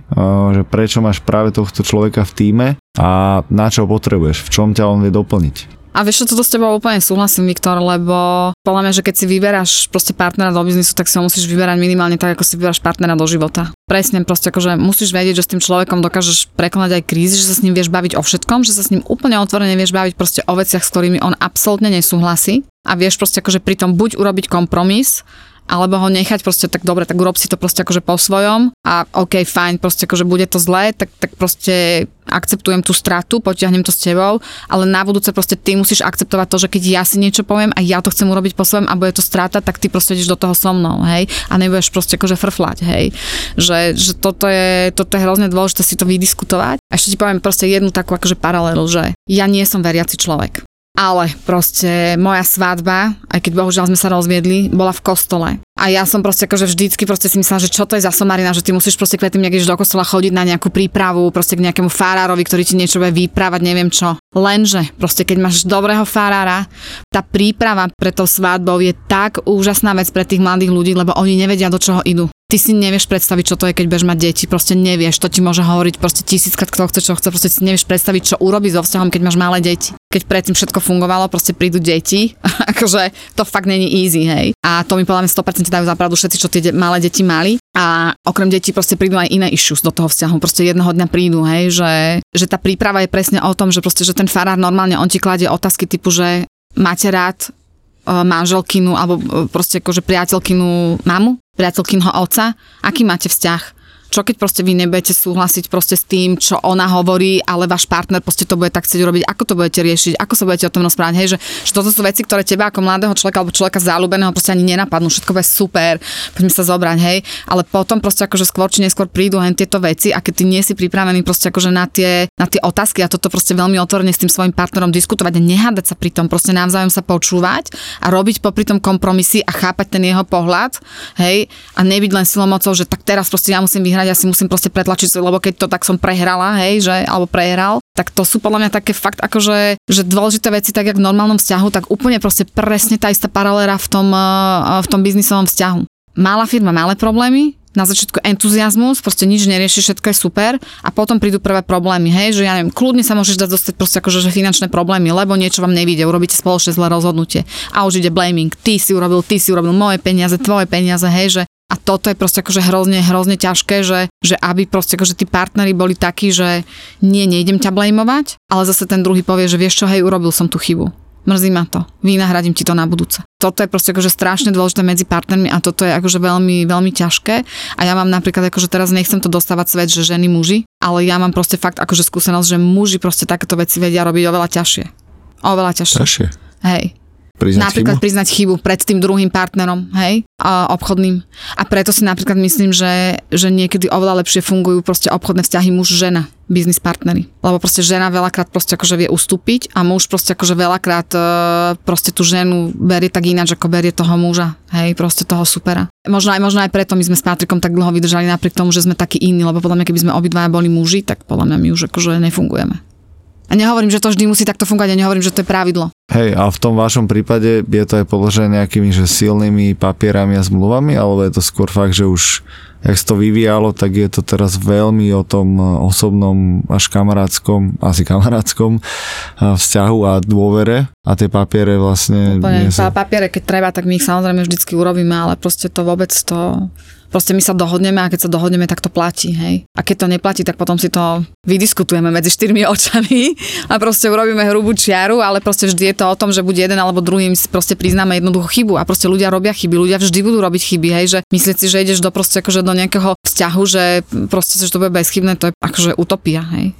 že prečo máš práve tohto človeka v týme a na čo potrebuješ, v čom ťa on vie doplniť. A vieš, čo toto s tebou úplne súhlasím, Viktor, lebo podľa mňa, že keď si vyberáš proste partnera do biznisu, tak si ho musíš vyberať minimálne tak, ako si vyberáš partnera do života. Presne, proste akože musíš vedieť, že s tým človekom dokážeš prekonať aj krízy, že sa s ním vieš baviť o všetkom, že sa s ním úplne otvorene vieš baviť proste o veciach, s ktorými on absolútne nesúhlasí a vieš proste akože pritom buď urobiť kompromis, alebo ho nechať proste tak dobre, tak urob si to proste akože po svojom a OK, fajn, proste akože bude to zlé, tak, tak proste akceptujem tú stratu, potiahnem to s tebou, ale na budúce proste ty musíš akceptovať to, že keď ja si niečo poviem a ja to chcem urobiť po svojom a bude to strata, tak ty proste ideš do toho so mnou, hej, a nebudeš proste akože frflať, hej, že, že toto, je, toto je hrozne dôležité si to vydiskutovať. A ešte ti poviem proste jednu takú akože paralelu, že ja nie som veriaci človek. Ale proste moja svadba, aj keď bohužiaľ sme sa rozviedli, bola v kostole. A ja som proste akože vždycky proste si myslela, že čo to je za somarina, že ty musíš proste tým, keď do kostola chodiť na nejakú prípravu, proste k nejakému farárovi, ktorý ti niečo bude vyprávať, neviem čo. Lenže proste keď máš dobrého farára, tá príprava pre to svadbou je tak úžasná vec pre tých mladých ľudí, lebo oni nevedia, do čoho idú ty si nevieš predstaviť, čo to je, keď budeš mať deti, proste nevieš, to ti môže hovoriť proste tisíckrát, kto chce, čo chce, proste si nevieš predstaviť, čo urobí so vzťahom, keď máš malé deti. Keď predtým všetko fungovalo, proste prídu deti, akože to fakt není easy, hej. A to mi podľa mňa 100% dajú zapravdu všetci, čo tie de- malé deti mali. A okrem detí proste prídu aj iné issues do toho vzťahu. Proste jedného dňa prídu, hej, že, že tá príprava je presne o tom, že proste, že ten farár normálne on ti kladie otázky typu, že máte rád manželkinu alebo proste akože priateľkinu mamu? priateľkynho otca, aký máte vzťah? Čo keď proste vy nebudete súhlasiť proste s tým, čo ona hovorí, ale váš partner proste to bude tak chcieť urobiť, ako to budete riešiť, ako sa budete o tom rozprávať, hej, že, že toto sú veci, ktoré teba ako mladého človeka alebo človeka záľubeného proste ani nenapadnú, všetko bude super, poďme sa zobrať, hej, ale potom proste akože skôr či neskôr prídu len tieto veci a keď ty nie si pripravený proste akože na tie, na tie otázky a toto proste veľmi otvorene s tým svojim partnerom diskutovať a nehádať sa pri tom, proste navzájom sa počúvať a robiť popri tom kompromisy a chápať ten jeho pohľad, hej, a nebyť len silomocou, že tak teraz proste ja musím vyhrať vyhrať, ja si musím proste pretlačiť, lebo keď to tak som prehrala, hej, že, alebo prehral, tak to sú podľa mňa také fakt akože, že dôležité veci, tak jak v normálnom vzťahu, tak úplne proste presne tá istá paralera v tom, eh, v tom biznisovom vzťahu. Malá firma, malé problémy, na začiatku entuziasmus, proste nič nerieši, všetko je super a potom prídu prvé problémy, hej, že ja neviem, kľudne sa môžeš dať dostať proste akože že finančné problémy, lebo niečo vám nevíde, urobíte spoločne zlé rozhodnutie a už ide blaming, ty si urobil, ty si urobil moje peniaze, tvoje peniaze, hej, že a toto je proste akože hrozne, hrozne ťažké, že, že aby proste akože tí partneri boli takí, že nie, nejdem ťa blamovať, ale zase ten druhý povie, že vieš čo, hej, urobil som tú chybu. Mrzí ma to. Vynahradím ti to na budúce. Toto je proste akože strašne dôležité medzi partnermi a toto je akože veľmi, veľmi ťažké. A ja mám napríklad akože teraz nechcem to dostávať svet, že ženy muži, ale ja mám proste fakt akože skúsenosť, že muži proste takéto veci vedia robiť oveľa ťažšie. Oveľa ťažšie. Ťažšie. Hej Priznať napríklad chybu? priznať chybu pred tým druhým partnerom, hej, a obchodným. A preto si napríklad myslím, že, že niekedy oveľa lepšie fungujú proste obchodné vzťahy muž-žena, biznis partnery. Lebo proste žena veľakrát proste akože vie ustúpiť a muž proste akože veľakrát e, proste tú ženu berie tak ináč, ako berie toho muža, hej, proste toho supera. Možno aj, možno aj preto my sme s Patrikom tak dlho vydržali napriek tomu, že sme takí iní, lebo podľa mňa keby sme obidvaja boli muži, tak podľa mňa my už akože nefungujeme. A nehovorím, že to vždy musí takto fungovať, a nehovorím, že to je pravidlo. Hej, a v tom vašom prípade je to aj podložené nejakými že silnými papierami a zmluvami, alebo je to skôr fakt, že už jak sa to vyvíjalo, tak je to teraz veľmi o tom osobnom až kamarátskom, asi kamarátskom a, vzťahu a dôvere a tie papiere vlastne... Úplne, pa- papiere, keď treba, tak my ich samozrejme vždycky urobíme, ale proste to vôbec to... Proste my sa dohodneme a keď sa dohodneme, tak to platí, hej. A keď to neplatí, tak potom si to vydiskutujeme medzi štyrmi očami a proste urobíme hrubú čiaru, ale proste vždy je to o tom, že buď jeden alebo druhým si proste priznáme jednoducho chybu a proste ľudia robia chyby, ľudia vždy budú robiť chyby, hej, že myslieť si, že ideš do proste akože do nejakého vzťahu, že proste, že to bude bezchybné, to je akože utopia, hej.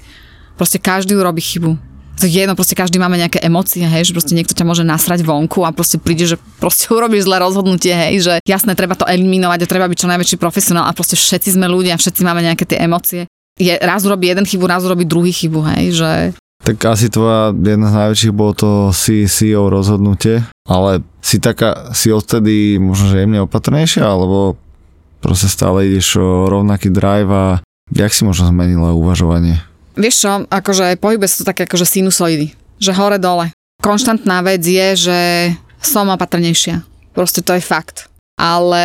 Proste každý urobí chybu. To je jedno, proste každý máme nejaké emócie, hej, že proste niekto ťa môže nasrať vonku a proste príde, že proste urobíš zlé rozhodnutie, hej, že jasné, treba to eliminovať a treba byť čo najväčší profesionál a proste všetci sme ľudia, všetci máme nejaké tie emócie. Je, raz urobí jeden chybu, raz urobí druhý chybu, hej, že Tak asi tvoja jedna z najväčších bolo to CEO rozhodnutie, ale si taká, si odtedy možno, že jemne opatrnejšia, alebo proste stále ideš o rovnaký drive a jak si možno zmenila uvažovanie? Vieš čo, akože pohybuje sa to také akože sinusoidy, že hore dole. Konštantná vec je, že som opatrnejšia. Proste to je fakt. Ale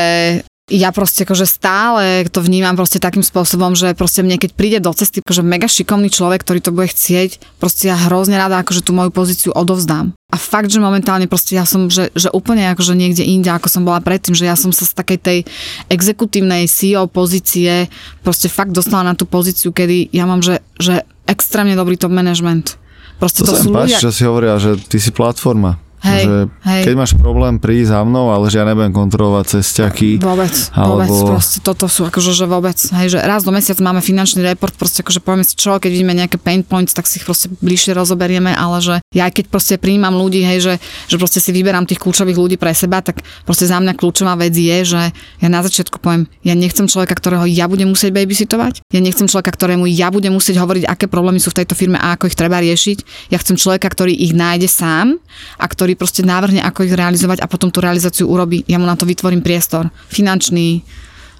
ja proste akože stále to vnímam proste takým spôsobom, že proste mne keď príde do cesty akože mega šikovný človek, ktorý to bude chcieť, proste ja hrozne rada akože tú moju pozíciu odovzdám. A fakt, že momentálne proste ja som, že, že úplne akože niekde inde, ako som bola predtým, že ja som sa z takej tej exekutívnej CEO pozície proste fakt dostala na tú pozíciu, kedy ja mám, že, že extrémne dobrý top management. Proste To, to, sú páči, ľudia... čo si hovoria, že ty si platforma. Hej, že hej. keď máš problém, príď za mnou, ale že ja nebudem kontrolovať cestiaky. Vôbec, alebo- vôbec, proste toto sú akože, že vôbec, hej, že raz do mesiaca máme finančný report, proste akože povieme si čo, keď vidíme nejaké pain points, tak si ich proste bližšie rozoberieme, ale že ja keď proste prijímam ľudí, hej, že, že proste si vyberám tých kľúčových ľudí pre seba, tak proste za mňa kľúčová vec je, že ja na začiatku poviem, ja nechcem človeka, ktorého ja budem musieť babysitovať, ja nechcem človeka, ktorému ja budem musieť hovoriť, aké problémy sú v tejto firme a ako ich treba riešiť. Ja chcem človeka, ktorý ich nájde sám a ktorý proste návrhne, ako ich realizovať a potom tú realizáciu urobí. Ja mu na to vytvorím priestor. Finančný,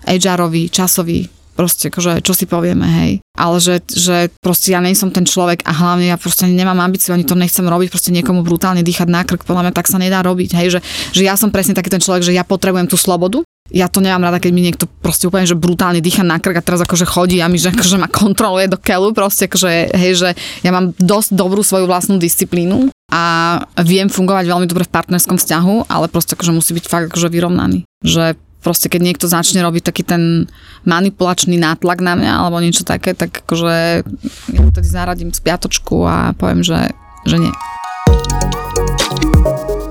HR-ový, časový, proste akože, čo si povieme, hej. Ale že, že proste ja nie som ten človek a hlavne ja proste nemám ambíciu, ani to nechcem robiť, proste niekomu brutálne dýchať na krk, podľa mňa tak sa nedá robiť, hej, že, že ja som presne taký ten človek, že ja potrebujem tú slobodu, ja to nemám rada, keď mi niekto proste úplne, že brutálne dýcha na krk a teraz akože chodí a mi, že akože ma kontroluje do keľu, proste akože, hej, že ja mám dosť dobrú svoju vlastnú disciplínu a viem fungovať veľmi dobre v partnerskom vzťahu, ale proste akože musí byť fakt akože vyrovnaný. Že proste keď niekto začne robiť taký ten manipulačný nátlak na mňa alebo niečo také, tak akože ja vtedy zaradím spiatočku a poviem, že, že nie.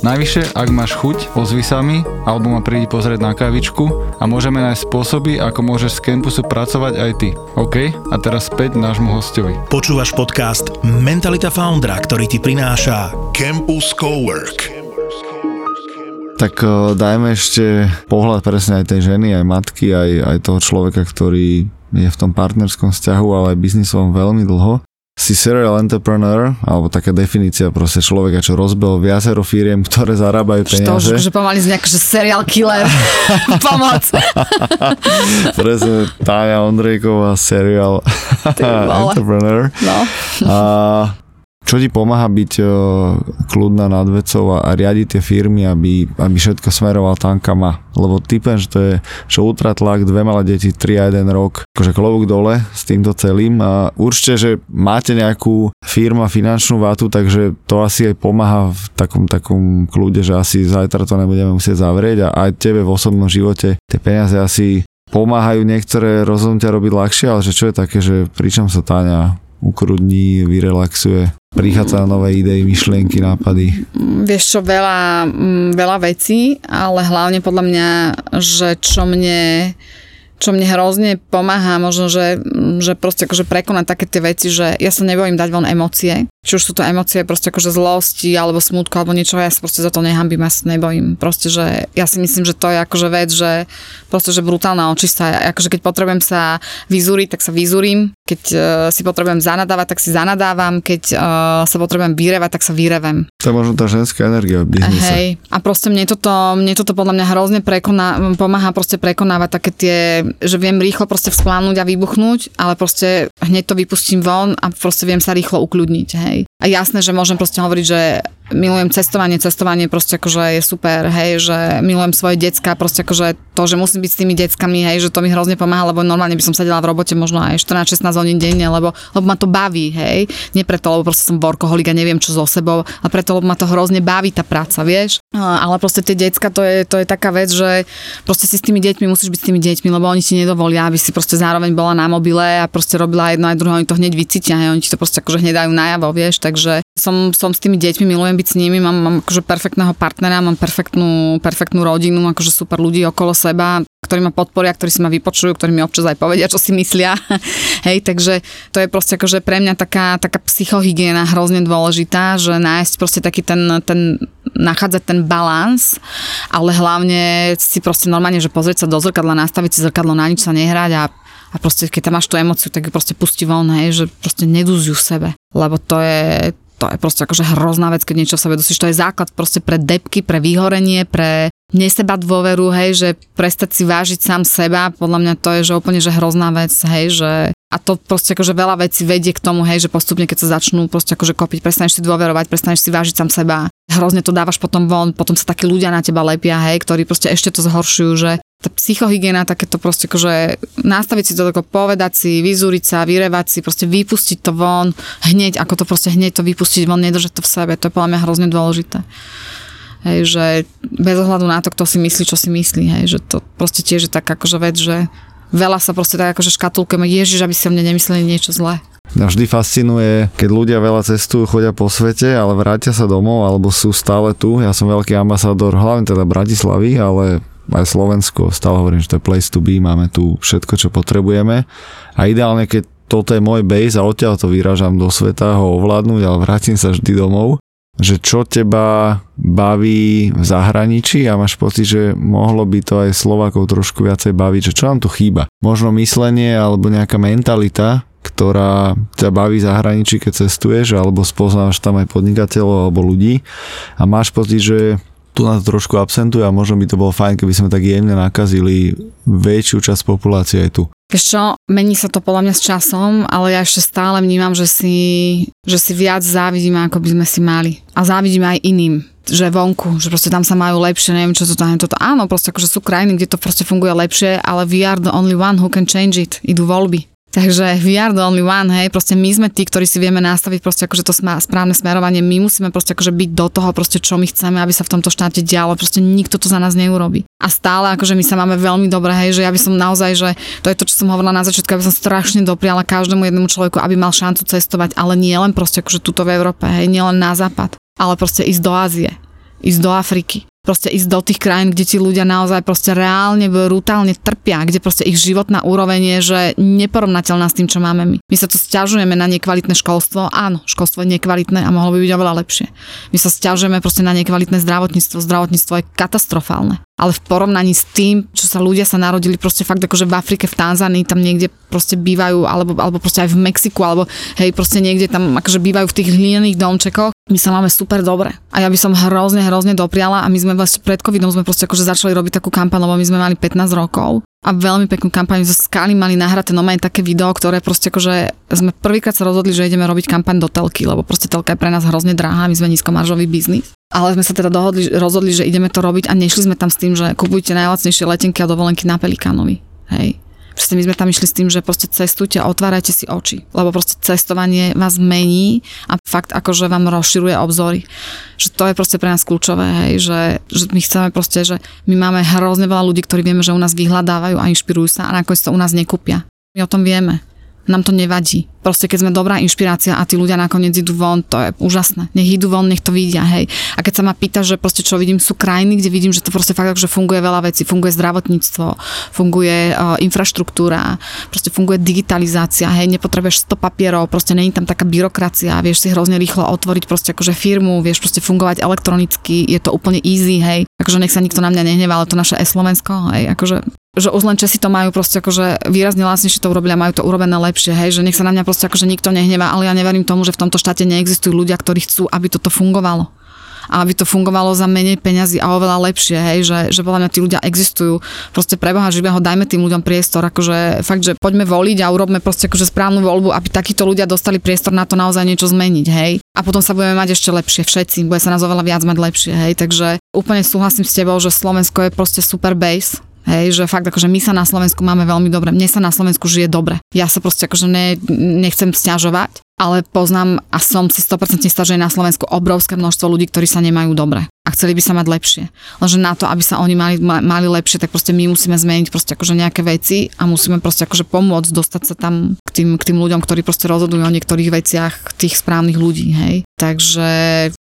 Najvyššie, ak máš chuť, ozvi sa mi, alebo ma prídi pozrieť na kávičku a môžeme nájsť spôsoby, ako môžeš z campusu pracovať aj ty. OK? A teraz späť nášmu hostovi. Počúvaš podcast Mentalita Foundra, ktorý ti prináša Campus Cowork. Tak eh, dajme ešte pohľad presne aj tej ženy, aj matky, aj, aj toho človeka, ktorý je v tom partnerskom vzťahu, ale aj biznisovom veľmi dlho. Si serial entrepreneur, alebo taká definícia proste človeka, čo rozbil viacero firiem, ktoré zarábajú Že to už peniaze. že pomaly z že serial killer. Pomoc. Presne Táňa Ondrejková, serial entrepreneur. No. A čo ti pomáha byť uh, kľudná nad vecou a, a riadiť tie firmy, aby, aby všetko smeroval tam, kam má. Lebo typem, že to je že ultratlak, dve malé deti, tri a jeden rok, akože klobúk dole s týmto celým a určite, že máte nejakú firma, finančnú vátu, takže to asi aj pomáha v takom, takom kľude, že asi zajtra to nebudeme musieť zavrieť a aj tebe v osobnom živote tie peniaze asi pomáhajú. Niektoré rozhodnutia robiť ľahšie, ale že čo je také, že pričom sa Táňa ukrudní, vyrelaxuje, prichádza nové idei, myšlienky, nápady? Vieš čo, veľa, mm, veľa vecí, ale hlavne podľa mňa, že čo mne čo mne hrozne pomáha, možno, že, že proste akože prekonať také tie veci, že ja sa nebojím dať von emócie. Či už sú to emócie proste akože zlosti, alebo smutku, alebo niečo, ja sa proste za to nehambím, ja sa nebojím. Proste, že ja si myslím, že to je akože vec, že proste, že brutálna očista. Akože keď potrebujem sa vyzúriť, tak sa vyzúrim. Keď uh, si potrebujem zanadávať, tak si zanadávam. Keď uh, sa potrebujem vyrevať, tak sa vyrevem. To je možno tá ženská energia v biznise. Hej. A proste mne toto, mne toto podľa mňa hrozne prekoná, pomáha proste prekonávať také tie že viem rýchlo proste vzplánúť a vybuchnúť, ale proste hneď to vypustím von a proste viem sa rýchlo ukľudniť, hej. A jasné, že môžem proste hovoriť, že milujem cestovanie, cestovanie proste akože je super, hej, že milujem svoje decka, proste akože to, že musím byť s tými deckami, hej, že to mi hrozne pomáha, lebo normálne by som sedela v robote možno aj 14-16 hodín denne, lebo, lebo ma to baví, hej. Nie preto, lebo proste som workoholik a neviem čo so sebou, a preto, lebo ma to hrozne baví tá práca, vieš. Ale proste tie decka, to je, to je taká vec, že proste si s tými deťmi musíš byť s tými deťmi, lebo oni ti nedovolia, aby si proste zároveň bola na mobile a proste robila jedno aj druhé, oni to hneď vycítia, hej, oni ti to proste akože hneď dajú najavo, vieš, takže som, som s tými deťmi, milujem byť s nimi, mám, mám akože perfektného partnera, mám perfektnú, perfektnú rodinu, akože super ľudí okolo seba, ktorí ma podporia, ktorí si ma vypočujú, ktorí mi občas aj povedia, čo si myslia. Hej, takže to je proste akože pre mňa taká, taká psychohygiena hrozne dôležitá, že nájsť proste taký ten, ten nachádzať ten balans, ale hlavne si proste normálne, že pozrieť sa do zrkadla, nastaviť si zrkadlo, na nič sa nehrať a a proste keď tam máš tú emociu, tak ju proste pustí von, že proste nedúziu v sebe. Lebo to je, to je proste akože hrozná vec, keď niečo v sebe dusíš. To je základ proste pre depky, pre vyhorenie, pre neseba dôveru, hej, že prestať si vážiť sám seba, podľa mňa to je, že úplne, že hrozná vec, hej, že a to proste akože veľa vecí vedie k tomu, hej, že postupne, keď sa začnú proste akože kopiť, prestaneš si dôverovať, prestaneš si vážiť sám seba, hrozne to dávaš potom von, potom sa takí ľudia na teba lepia, hej, ktorí proste ešte to zhoršujú, že tá psychohygiena, takéto proste akože nastaviť si to tako, povedať si, vyzúriť sa, vyrevať si, proste vypustiť to von, hneď, ako to proste hneď to vypustiť von, nedržať to v sebe, to je podľa mňa hrozne dôležité. Hej, že bez ohľadu na to, kto si myslí, čo si myslí, hej, že to proste tiež je tak akože vec, že veľa sa proste tak akože škatulkujeme, ježiš, aby si o mne nemysleli niečo zlé. Mňa vždy fascinuje, keď ľudia veľa cestujú, chodia po svete, ale vrátia sa domov, alebo sú stále tu. Ja som veľký ambasádor, hlavne teda Bratislavy, ale aj Slovensko. Stále hovorím, že to je place to be, máme tu všetko, čo potrebujeme. A ideálne, keď toto je môj base a odtiaľ to vyražam do sveta, ho ovládnuť, ale vrátim sa vždy domov že čo teba baví v zahraničí a máš pocit, že mohlo by to aj Slovákov trošku viacej baviť, že čo nám tu chýba. Možno myslenie alebo nejaká mentalita, ktorá ťa baví v zahraničí, keď cestuješ, alebo spoznáš tam aj podnikateľov alebo ľudí a máš pocit, že tu nás trošku absentuje a možno by to bolo fajn, keby sme tak jemne nakazili väčšiu časť populácie aj tu. Vieš čo, mení sa to podľa mňa s časom, ale ja ešte stále vnímam, že si, že si viac závidíme, ako by sme si mali. A závidíme aj iným že vonku, že proste tam sa majú lepšie, neviem čo to tam, toto. Áno, proste akože sú krajiny, kde to proste funguje lepšie, ale we are the only one who can change it. Idú voľby. Takže we are the only one, hej, proste my sme tí, ktorí si vieme nastaviť proste akože to správne smerovanie, my musíme proste akože byť do toho proste, čo my chceme, aby sa v tomto štáte dialo, proste nikto to za nás neurobi. A stále akože my sa máme veľmi dobre, hej, že ja by som naozaj, že to je to, čo som hovorila na začiatku, aby som strašne dopriala každému jednému človeku, aby mal šancu cestovať, ale nie len proste akože tuto v Európe, hej, nie len na západ, ale proste ísť do Ázie, ísť do Afriky, proste ísť do tých krajín, kde ti ľudia naozaj proste reálne, brutálne trpia, kde proste ich životná úroveň je, že neporovnateľná s tým, čo máme my. My sa tu stiažujeme na nekvalitné školstvo, áno, školstvo je nekvalitné a mohlo by byť oveľa lepšie. My sa stiažujeme proste na nekvalitné zdravotníctvo, zdravotníctvo je katastrofálne ale v porovnaní s tým, čo sa ľudia sa narodili proste fakt akože v Afrike, v Tanzánii, tam niekde proste bývajú, alebo, alebo proste aj v Mexiku, alebo hej, proste niekde tam akože bývajú v tých hlinených domčekoch, my sa máme super dobre. A ja by som hrozne, hrozne dopriala a my sme vlastne pred covidom sme proste akože začali robiť takú kampaň, lebo my sme mali 15 rokov a veľmi peknú kampaň zo Skali mali nahraté no také video, ktoré proste akože sme prvýkrát sa rozhodli, že ideme robiť kampaň do telky, lebo proste telka je pre nás hrozne drahá, my sme nízkomaržový biznis. Ale sme sa teda dohodli, rozhodli, že ideme to robiť a nešli sme tam s tým, že kupujte najlacnejšie letenky a dovolenky na Pelikánovi. Hej. Proste my sme tam išli s tým, že proste cestujte a otvárajte si oči, lebo proste cestovanie vás mení a fakt akože vám rozširuje obzory. Že to je proste pre nás kľúčové, hej, že, že my chceme proste, že my máme hrozne veľa ľudí, ktorí vieme, že u nás vyhľadávajú a inšpirujú sa a nakoniec to u nás nekúpia. My o tom vieme nám to nevadí. Proste keď sme dobrá inšpirácia a tí ľudia nakoniec idú von, to je úžasné. Nech idú von, nech to vidia, hej. A keď sa ma pýta, že proste čo vidím, sú krajiny, kde vidím, že to proste fakt, že funguje veľa vecí. Funguje zdravotníctvo, funguje uh, infraštruktúra, proste funguje digitalizácia, hej, nepotrebuješ 100 papierov, proste není tam taká byrokracia, vieš si hrozne rýchlo otvoriť proste akože firmu, vieš proste fungovať elektronicky, je to úplne easy, hej. Akože nech sa nikto na mňa nehnevá, ale to naše e-Slovensko, hej, akože že už len Česi to majú proste akože výrazne lacnejšie to urobili a majú to urobené lepšie, hej, že nech sa na mňa proste akože nikto nehnevá, ale ja neverím tomu, že v tomto štáte neexistujú ľudia, ktorí chcú, aby toto fungovalo a aby to fungovalo za menej peňazí a oveľa lepšie, hej, že, že podľa mňa tí ľudia existujú. Proste pre Boha živého dajme tým ľuďom priestor, akože fakt, že poďme voliť a urobme proste akože správnu voľbu, aby takíto ľudia dostali priestor na to naozaj niečo zmeniť, hej. A potom sa budeme mať ešte lepšie všetci, bude sa nás oveľa viac mať lepšie, hej. Takže úplne súhlasím s tebou, že Slovensko je proste super base, Hej, že fakt akože my sa na Slovensku máme veľmi dobre. Mne sa na Slovensku žije dobre. Ja sa proste akože ne, nechcem stiažovať, ale poznám a som si 100% istá, že je na Slovensku obrovské množstvo ľudí, ktorí sa nemajú dobre a chceli by sa mať lepšie. Lenže na to, aby sa oni mali, mali lepšie, tak proste my musíme zmeniť proste akože nejaké veci a musíme proste akože pomôcť dostať sa tam k tým, k tým ľuďom, ktorí proste rozhodujú o niektorých veciach tých správnych ľudí, hej. Takže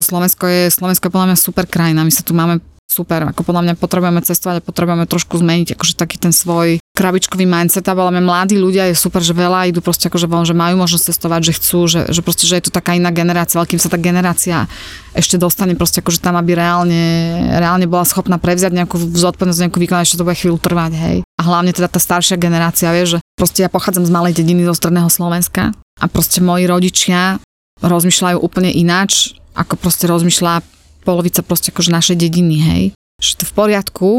Slovensko je, Slovensko je podľa mňa super krajina, my sa tu máme super, ako podľa mňa potrebujeme cestovať a potrebujeme trošku zmeniť akože taký ten svoj krabičkový mindset a mňa mladí ľudia je super, že veľa idú proste akože von, že majú možnosť cestovať, že chcú, že, že proste, že je to taká iná generácia, ale sa tá generácia ešte dostane proste akože tam, aby reálne, reálne bola schopná prevziať nejakú zodpovednosť, nejakú výkon, ešte to bude chvíľu trvať, hej. A hlavne teda tá staršia generácia, vie, že proste ja pochádzam z malej dediny zo stredného Slovenska a proste moji rodičia rozmýšľajú úplne ináč, ako proste rozmýšľa polovica proste akože našej dediny, hej. Že to v poriadku,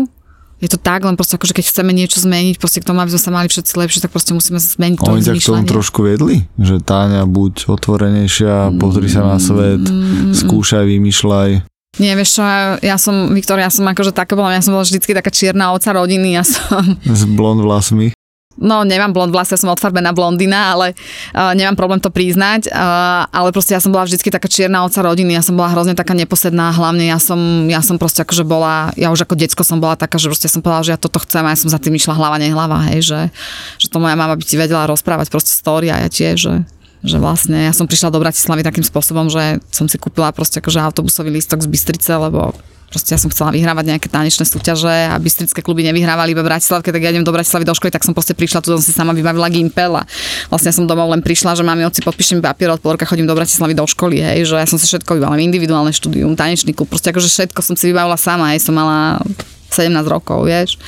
je to tak, len proste akože keď chceme niečo zmeniť, proste k tomu, aby sme sa mali všetci lepšie, tak proste musíme zmeniť to Oni ťa k tomu trošku vedli? Že Táňa, buď otvorenejšia, pozri sa na svet, mm, skúšaj, vymýšľaj. Nie, vieš čo, ja som, Viktor, ja som akože taká bola, ja som bola vždycky taká čierna oca rodiny, ja som... S blond vlasmi. No, nemám blond vlasy, ja som odfarbená blondina, ale uh, nemám problém to priznať, uh, ale proste ja som bola vždycky taká čierna oca rodiny, ja som bola hrozne taká neposedná, hlavne ja som, ja som proste akože bola, ja už ako decko som bola taká, že proste som povedala, že ja toto chcem a ja som za tým išla hlava, nehlava, hej, že, že to moja mama by ti vedela rozprávať proste story a ja tiež, že že vlastne ja som prišla do Bratislavy takým spôsobom, že som si kúpila proste akože autobusový lístok z Bystrice, lebo proste ja som chcela vyhrávať nejaké tanečné súťaže a bystrické kluby nevyhrávali iba Bratislavke, tak ja idem do Bratislavy do školy, tak som proste prišla, tu som si sama vybavila Gimpel a vlastne som domov len prišla, že mám oci podpíšem papier, od pol roka chodím do Bratislavy do školy, hej, že ja som si všetko vybavila, individuálne štúdium, tanečný klub, proste akože všetko som si vybavila sama, hej, som mala 17 rokov, vieš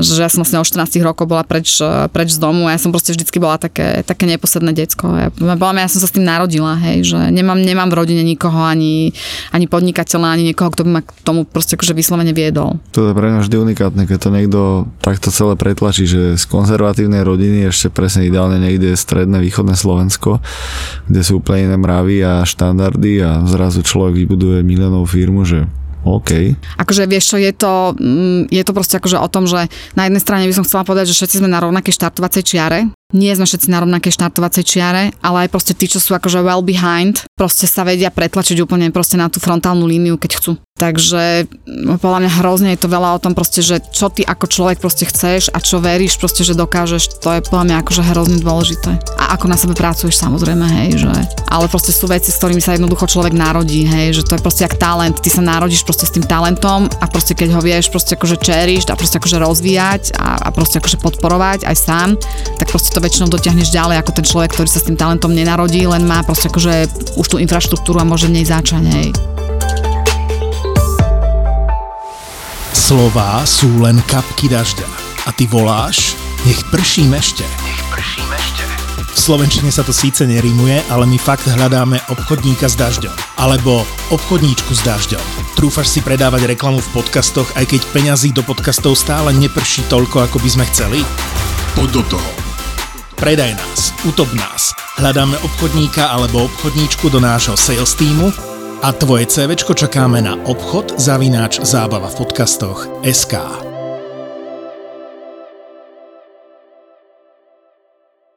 že ja som vlastne o 14 rokov bola preč, preč z domu a ja som proste vždycky bola také, také neposedné decko. Ja, bola, ja som sa s tým narodila, hej, že nemám, nemám v rodine nikoho, ani, ani podnikateľa, ani niekoho, kto by ma k tomu proste akože vyslovene viedol. To je pre mňa vždy unikátne, keď to niekto takto celé pretlačí, že z konzervatívnej rodiny ešte presne ideálne niekde stredné, východné Slovensko, kde sú úplne iné mravy a štandardy a zrazu človek vybuduje miliónovú firmu, že OK. Akože vieš čo, je to, mm, je to proste akože o tom, že na jednej strane by som chcela povedať, že všetci sme na rovnakej štartovacej čiare, nie sme všetci na rovnakej štartovacej čiare, ale aj proste tí, čo sú akože well behind, proste sa vedia pretlačiť úplne proste na tú frontálnu líniu, keď chcú. Takže no, podľa mňa hrozne je to veľa o tom proste, že čo ty ako človek proste chceš a čo veríš proste, že dokážeš, to je podľa mňa akože hrozne dôležité. A ako na sebe pracuješ samozrejme, hej, že ale proste sú veci, s ktorými sa jednoducho človek narodí, hej, že to je proste jak talent, ty sa narodíš proste s tým talentom a proste keď ho vieš proste akože čeriť a proste akože rozvíjať a, a proste akože podporovať aj sám, tak proste to väčšinou dotiahneš ďalej ako ten človek, ktorý sa s tým talentom nenarodí, len má proste akože už tú infraštruktúru a môže v nej začať, hej. Slová sú len kapky dažďa. A ty voláš, nech prší mešte. Nech prší mešte. V Slovenčine sa to síce nerímuje, ale my fakt hľadáme obchodníka s dažďom. Alebo obchodníčku s dažďom Trúfaš si predávať reklamu v podcastoch, aj keď peňazí do podcastov stále neprší toľko, ako by sme chceli? Poď do toho. Predaj nás, utop nás. Hľadáme obchodníka alebo obchodníčku do nášho sales týmu a tvoje CVčko čakáme na obchod zavináč zábava v podcastoch SK.